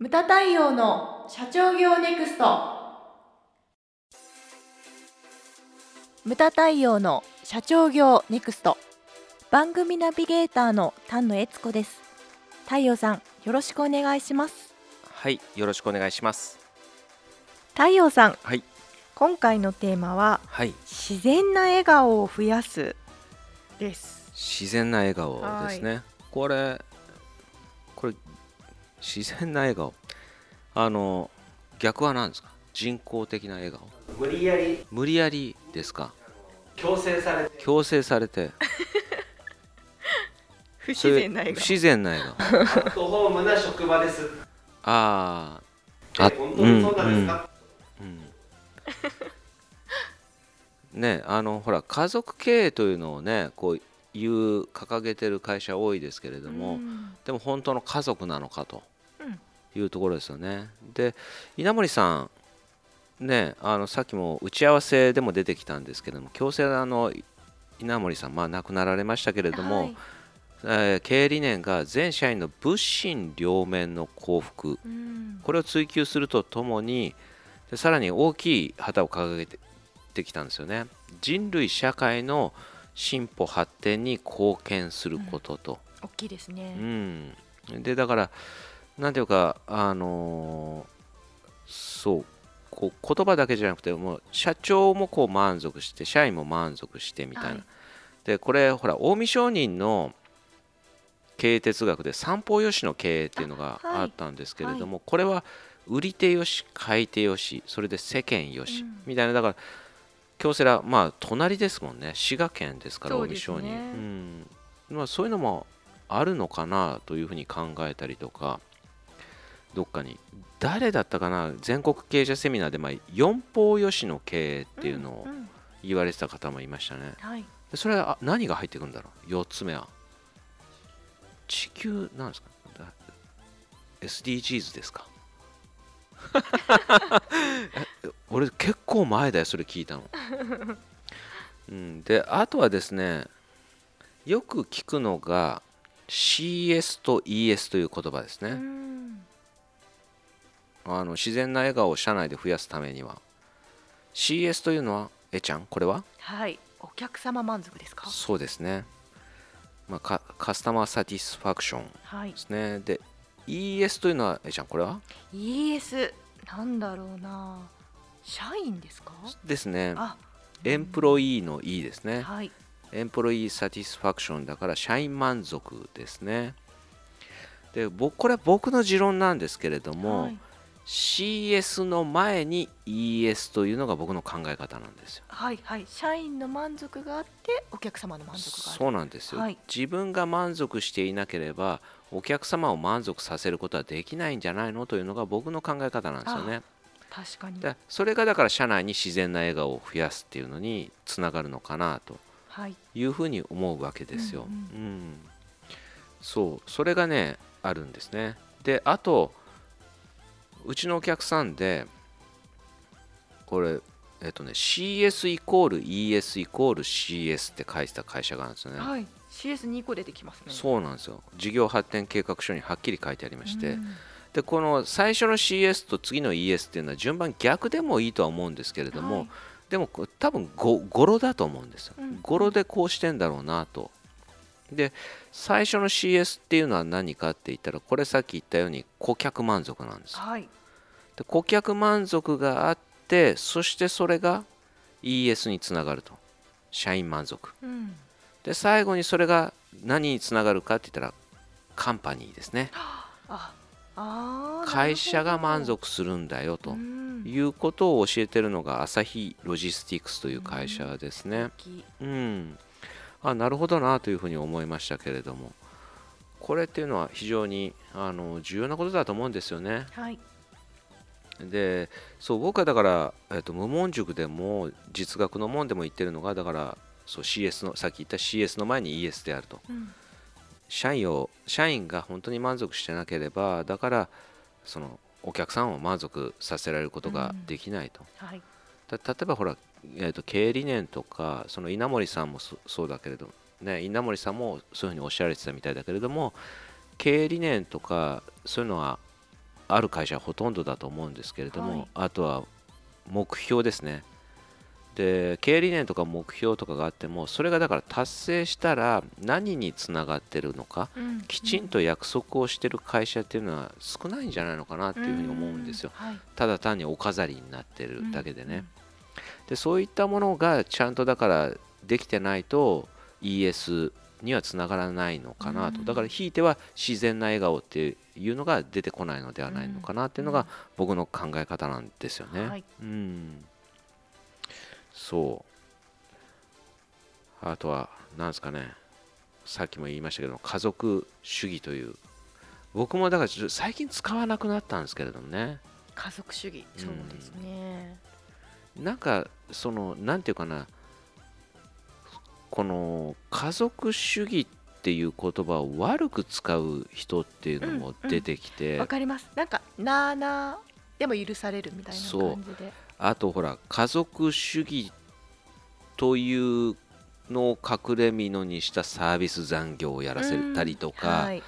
ムタ太陽の社長業ネクスト。ムタ太陽の社長業ネクスト。番組ナビゲーターの丹野悦子です。太陽さんよろしくお願いします。はい、よろしくお願いします。太陽さんはい、今回のテーマははい、自然な笑顔を増やすです。自然な笑顔ですね。これ、これ自然な笑顔。あの逆は何ですか？人工的な笑顔。無理やり無理やりですか？強制されて強制されて。不それ不顔自然な笑顔。アットホームな職場ですあえあ、本当にそうなんですか、うんうんねあのほら家族経営というのをねこう言う掲げてる会社多いですけれども、でも本当の家族なのかとうん。いうところですよね。で稲森さんねあのさっきも打ち合わせでも出てきたんですけれども強制あの稲森さん、まあ、亡くなられましたけれども、はい。えー経営理念が全社員の物心両面の幸福。うん。これを追求するとともにでさらに大きい旗を掲げててきたんですよね。人類社会の進歩発展に貢献することと、大きいですうね、ん。でだからなんていうかあのーそう。こう言葉だけじゃなくてもう社長もこう満足して社員も満足してみたいな、はい。でこれほら近江商人の経営哲学で三方よしの経営っていうのがあったんですけれども、これは売り手よし買い手よしそれで世間よし、うん。みたいな。だから京セラまあ隣ですもんね。滋賀県ですから近江商人ね。うん。まあ、そういうのもあるのかなというふうに考えたりとかどっかに。誰だったかな全国経営者セミナーで、まあ、四方よしの経営っていうのをんん。言われてた方もいましたね、はい。でそれはあ何が入ってくるんだろう？4つ目は。地球なんですか？だ SDGs ですか？え俺結構前だよそれ聞いたの、うん、であとはですねよく聞くのが CS と ES という言葉ですね、うん。あの自然な笑顔を社内で増やすためには。CS というのはえちゃん？これは？はい。お客様満足ですか？そうですね、まあ、カカスタマーサティスファクションはい。ですね。で ES というのはえちゃんこれは？ES なんだろうな社員ですか？ですね。あエンプロイーの E ですね。はい。エンプロイーサティスファクションだから社員満足ですね。で僕これは僕の持論なんですけれども、はい。CS の前に ES というのが僕の考え方なんですよ。はいはい。社員の満足があってお客様の満足がある。そうなんですよ、はい。自分が満足していなければお客様を満足させることはできないんじゃないのというのが僕の考え方なんですよね確かに。でそれがだから社内に自然な笑顔を増やすっていうのにつながるのかなとはい。いうふうに思うわけですよ。ううん。ん。そう。それがねあるんですね。であとうちのお客さんでこれえっとね CS イコール ES イコール CS って書いてた会社があるんですよね。はい。CS2 個出てきますね。そうなんですよ。事業発展計画書にはっきり書いてありまして、うんでこの最初の CS と次の ES っていうのは順番逆でもいいとは思うんですけれども、はい。でも多分ご語呂だと思うんですよ、うん。語呂でこうしてんだろうなと。で最初の CS っていうのは何かって言ったらこれさっき言ったように顧客満足なんですよ。はい。で顧客満足があってそしてそれが ES につながると。社員満足。うん。で最後にそれが何につながるかって言ったらカンパニーですね。あ会社が満足するんだよということを教えてるのが朝日ロジスティクスという会社ですね。きうん、あなるほどなというふうに思いましたけれども。これっていうのは非常にあの重要なことだと思うんですよね。はい。でそう僕はだから、えっと無門塾でも実学の門でも言ってるのがだからそう CS のさっき言った CS の前に ES であると。うん社員を社員が本当に満足してなければだからそのお客さんを満足させられることができないと、はい。た例えばほら、えー、と経営理念とかその稲森さんもそそうだけれどね稲森さんもそういうふうにおっしゃられてたみたいだけれども経営理念とかそういうのはある会社はほとんどだと思うんですけれども、はい。あとは目標ですねで経営理念とか目標とかがあってもそれがだから達成したら何につながってるのかうんきちんと約束をしてる会社っていうのは少ないんじゃないのかなっていうふうに思うんですよ。はい。ただ単にお飾りになってるだけでね。でそういったものがちゃんとだからできてないと ES にはつながらないのかなと、うん。だからひいては自然な笑顔っていうのが出てこないのではないのかなっていうのが僕の考え方なんですよね。はい。うんそう。あとは何ですかね。さっきも言いましたけど家族主義という。僕もだから最近使わなくなったんですけれどもね。家族主義。そうですね、なんかそのなんていうかな。この家族主義っていう言葉を悪く使う人っていうのも出てきて、わかります。なんかなあなあでも許されるみたいな感じであとほら家族主義というのを隠れみのにしたサービス残業をやらせたりとか、うんはい。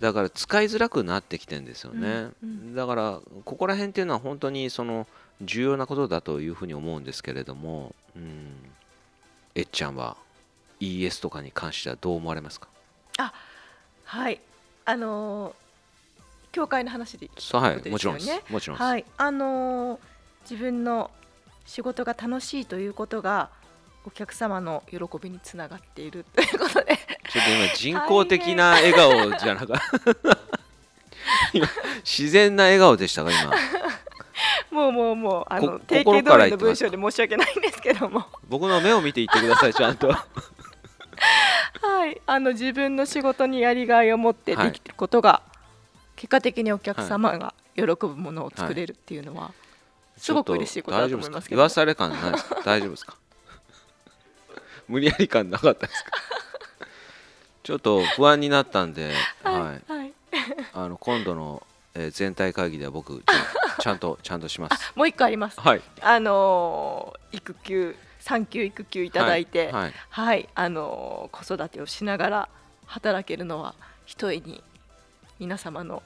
だから使いづらくなってきてるんですよね、うんうん。だからここら辺っていうのは本当にその重要なことだというふうに思うんですけれども、うん、えっちゃんは ES とかに関してはどう思われますか？はい。あのー教会の話でそうはい。もちろんもちろんはい。あのー自分の仕事が楽しいということがお客様の喜びにつながっているということで。ちょっと今人工的な笑顔じゃなかった。今自然な笑顔でしたか今？もうもうもうあのこ定心型通りの文章で申し訳ないんですけども。僕の目を見て言ってくださいちゃんと。はい。あの自分の仕事にやりがいを持ってはいできてることが、結果的にお客様が喜ぶものを作れるっていうのは、すごく嬉しいことだと思いますけど。大丈夫ですか？言わされ感ない。ですか大丈夫ですか？無理やり感なかったですか？ちょっと不安になったんで、はい、はい、あの今度の、えー全体会議では僕ちゃんと ちゃんとします。もう一個あります。はい。あのー育休産休育休いただいてはい。はい、あのー子育てをしながら働けるのはひとえに皆様の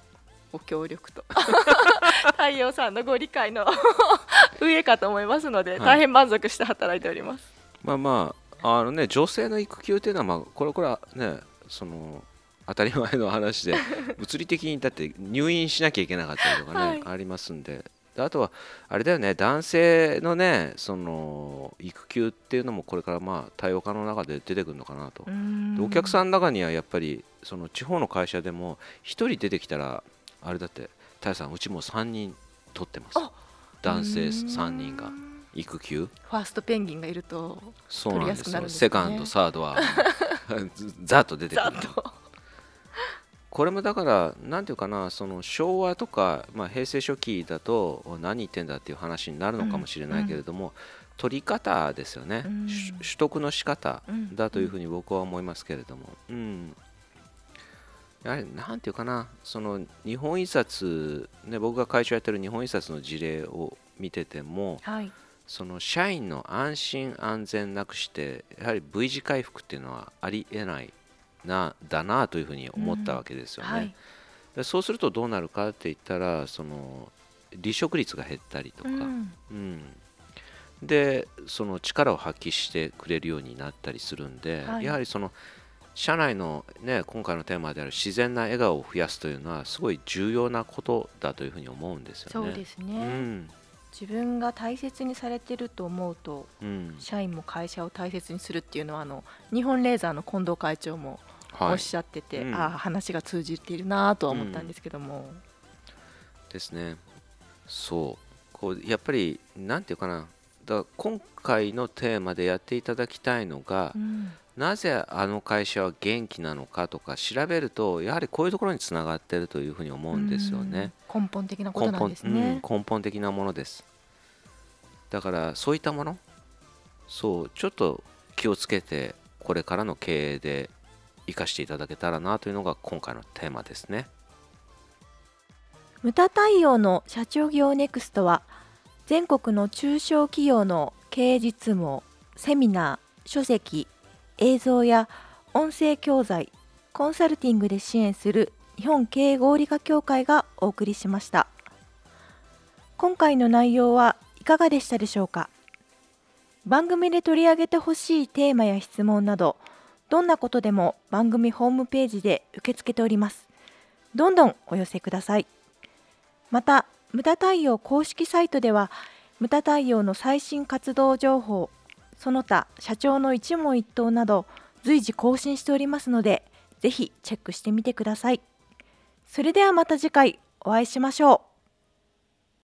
ご協力と 太陽さんのご理解の 上かと思いますので、はい大変満足して働いております。まあまああのね女性の育休っていうのはまあこれこれはねその当たり前の話で 物理的にだって入院しなきゃいけなかったりとかね、はいありますんで。であとはあれだよね男性のねその育休っていうのもこれからまあ多様化の中で出てくるのかなと。でお客さんの中にはやっぱりその地方の会社でも1人出てきたらあれだって太陽さんうちも3人取ってます。あ男性うん。3人が。育休。ファーストペンギンがいるとそうなんですよ。ねセカンドサードはずざっと出てくる。これもだからなんていうかなその昭和とか、まあ、平成初期だとお何言ってんだっていう話になるのかもしれないけれども、取り方ですよね、うん。し取得の仕方うんだというふうに僕は思いますけれども、うん、やはりなんていうかなその日本印刷、ね、僕が会社やってる日本印刷の事例を見ててもはい。その社員の安心安全なくしてやはり V 字回復っていうのはありえないなだなというふうに思ったわけですよね。はい。でそうするとどうなるかって言ったらその離職率が減ったりとか、うん。うん。でその力を発揮してくれるようになったりするんで、はい。やはりその社内の、ね、今回のテーマである自然な笑顔を増やすというのはすごい重要なことだというふうに思うんですよね。そうですね、うん。自分が大切にされてると思うとうん。社員も会社を大切にするっていうのはあの日本レーザーの近藤会長もおはい、っしゃってて、うん。ああ話が通じているなとは思ったんですけども、ですね。そう。こうやっぱりなんていうかなだ今回のテーマでやっていただきたいのが、うんなぜあの会社は元気なのかとか調べるとやはりこういうところにつながっているというふうに思うんですよね。うん根本的なことなんですね。根本的なものです。だからそういったもの？そうちょっと気をつけてこれからの経営で生かしていただけたらなというのが今回のテーマですね。ムタ太陽の社長業ネクストは全国の中小企業の経営実務セミナー、書籍、映像や音声教材、コンサルティングで支援する日本経営合理化協会がお送りしました。今回の内容はいかがでしたでしょうか。番組で取り上げてほしいテーマや質問などどんなことでも番組ホームページで受け付けております。どんどんお寄せください。また無駄太陽公式サイトでは無駄太陽の最新活動情報その他社長の一問一答など随時更新しておりますのでぜひチェックしてみてください。それではまた次回お会いしましょう。